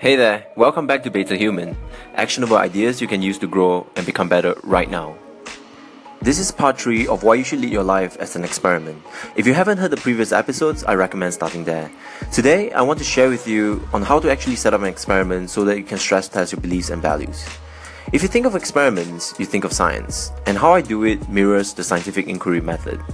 Hey there, welcome back to Beta Human. Actionable ideas you can use to grow and become better right now. This is part 3 of why you should lead your life as an experiment. If you haven't heard the previous episodes, I recommend starting there. Today, I want to share with you on how to actually set up an experiment so that you can stress test your beliefs and values. If you think of experiments, you think of science, and how I do it mirrors the scientific inquiry method.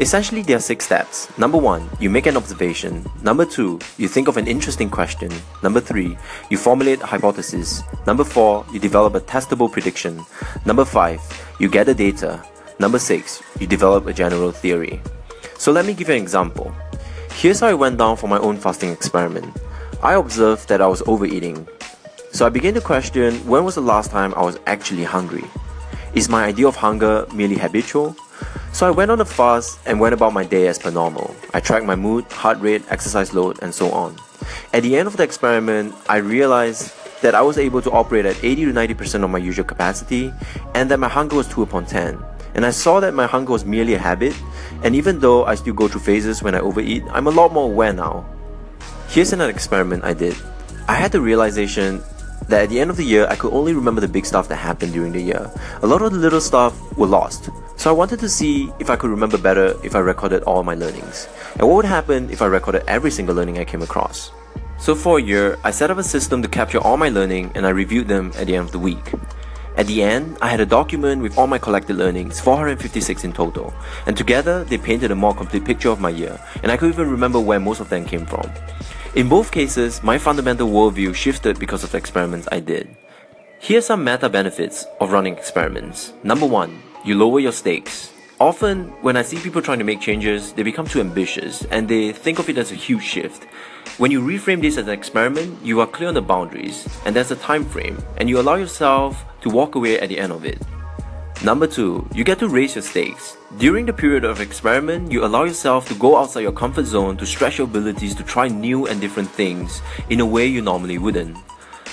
Essentially, there are six steps. Number one, you make an observation. Number two, you think of an interesting question. Number three, you formulate a hypothesis. Number four, you develop a testable prediction. Number five, you gather data. Number six, you develop a general theory. So let me give you an example. Here's how it went down for my own fasting experiment. I observed that I was overeating. So I began to question when was the last time I was actually hungry? Is my idea of hunger merely habitual? So I went on a fast and went about my day as per normal. I tracked my mood, heart rate, exercise load, and so on. At the end of the experiment, I realized that I was able to operate at 80 to 90% of my usual capacity and that my hunger was 2 upon 10. And I saw that my hunger was merely a habit, and even though I still go through phases when I overeat, I'm a lot more aware now. Here's another experiment I did. I had the realization that at the end of the year, I could only remember the big stuff that happened during the year. A lot of the little stuff were lost. So I wanted to see if I could remember better if I recorded all my learnings, and what would happen if I recorded every single learning I came across. So for a year, I set up a system to capture all my learning and I reviewed them at the end of the week. At the end, I had a document with all my collected learnings, 456 in total, and together they painted a more complete picture of my year, and I could even remember where most of them came from. In both cases, my fundamental worldview shifted because of the experiments I did. Here are some meta benefits of running experiments. Number one, you lower your stakes. Often, when I see people trying to make changes, they become too ambitious and they think of it as a huge shift. When you reframe this as an experiment, you are clear on the boundaries and there's a time frame and you allow yourself to walk away at the end of it. Number two, you get to raise your stakes. During the period of experiment, you allow yourself to go outside your comfort zone to stretch your abilities to try new and different things in a way you normally wouldn't.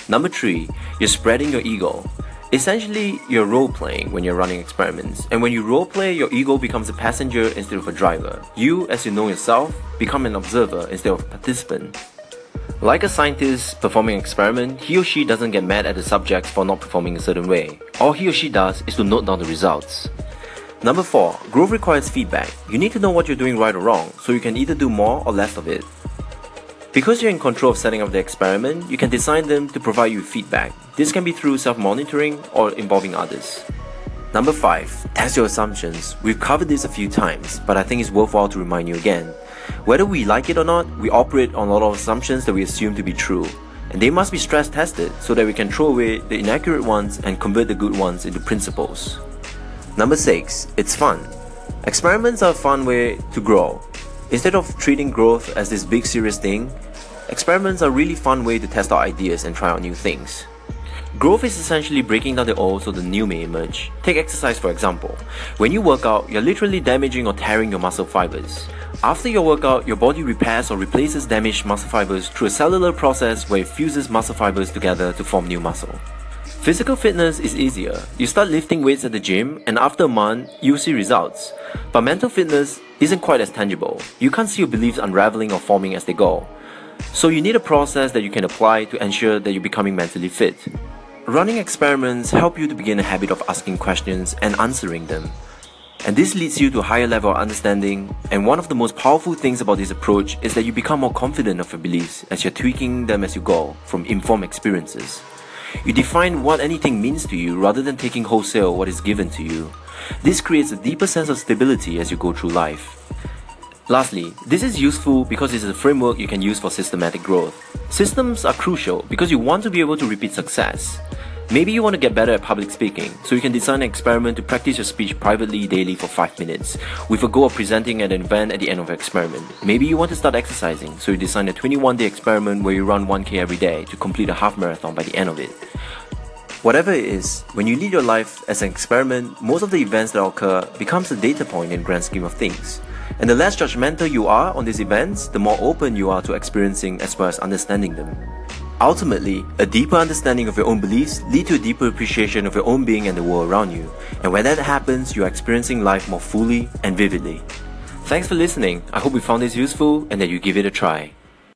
Number three, you're spreading your ego. Essentially, you're role playing when you're running experiments, and when you role play, your ego becomes a passenger instead of a driver. You, as you know yourself, become an observer instead of a participant. Like a scientist performing an experiment, he or she doesn't get mad at the subject for not performing a certain way. All he or she does is to note down the results. Number 4. Growth requires feedback. You need to know what you're doing right or wrong, so you can either do more or less of it. Because you're in control of setting up the experiment, you can design them to provide you feedback. This can be through self-monitoring or involving others. Number 5. Test your assumptions. We've covered this a few times, but I think it's worthwhile to remind you again. Whether we like it or not, we operate on a lot of assumptions that we assume to be true. And they must be stress tested so that we can throw away the inaccurate ones and convert the good ones into principles. Number 6. It's fun. Experiments are a fun way to grow. Instead of treating growth as this big serious thing, experiments are a really fun way to test our ideas and try out new things. Growth is essentially breaking down the old so the new may emerge. Take exercise for example. When you work out, you're literally damaging or tearing your muscle fibers. After your workout, your body repairs or replaces damaged muscle fibers through a cellular process where it fuses muscle fibers together to form new muscle. Physical fitness is easier. You start lifting weights at the gym, and after a month, you see results. But mental fitness isn't quite as tangible. You can't see your beliefs unraveling or forming as they go. So you need a process that you can apply to ensure that you're becoming mentally fit. Running experiments help you to begin a habit of asking questions and answering them. And this leads you to a higher level of understanding. And one of the most powerful things about this approach is that you become more confident of your beliefs as you're tweaking them as you go from informed experiences. You define what anything means to you rather than taking wholesale what is given to you. This creates a deeper sense of stability as you go through life. Lastly, this is useful because it's a framework you can use for systematic growth. Systems are crucial because you want to be able to repeat success. Maybe you want to get better at public speaking, so you can design an experiment to practice your speech privately daily for 5 minutes, with a goal of presenting at an event at the end of the experiment. Maybe you want to start exercising, so you design a 21 day experiment where you run 1k every day to complete a half marathon by the end of it. Whatever it is, when you lead your life as an experiment, most of the events that occur becomes a data point in the grand scheme of things. And the less judgmental you are on these events, the more open you are to experiencing as well as understanding them. Ultimately, a deeper understanding of your own beliefs lead to a deeper appreciation of your own being and the world around you. And when that happens, you are experiencing life more fully and vividly. Thanks for listening. I hope you found this useful and that you give it a try.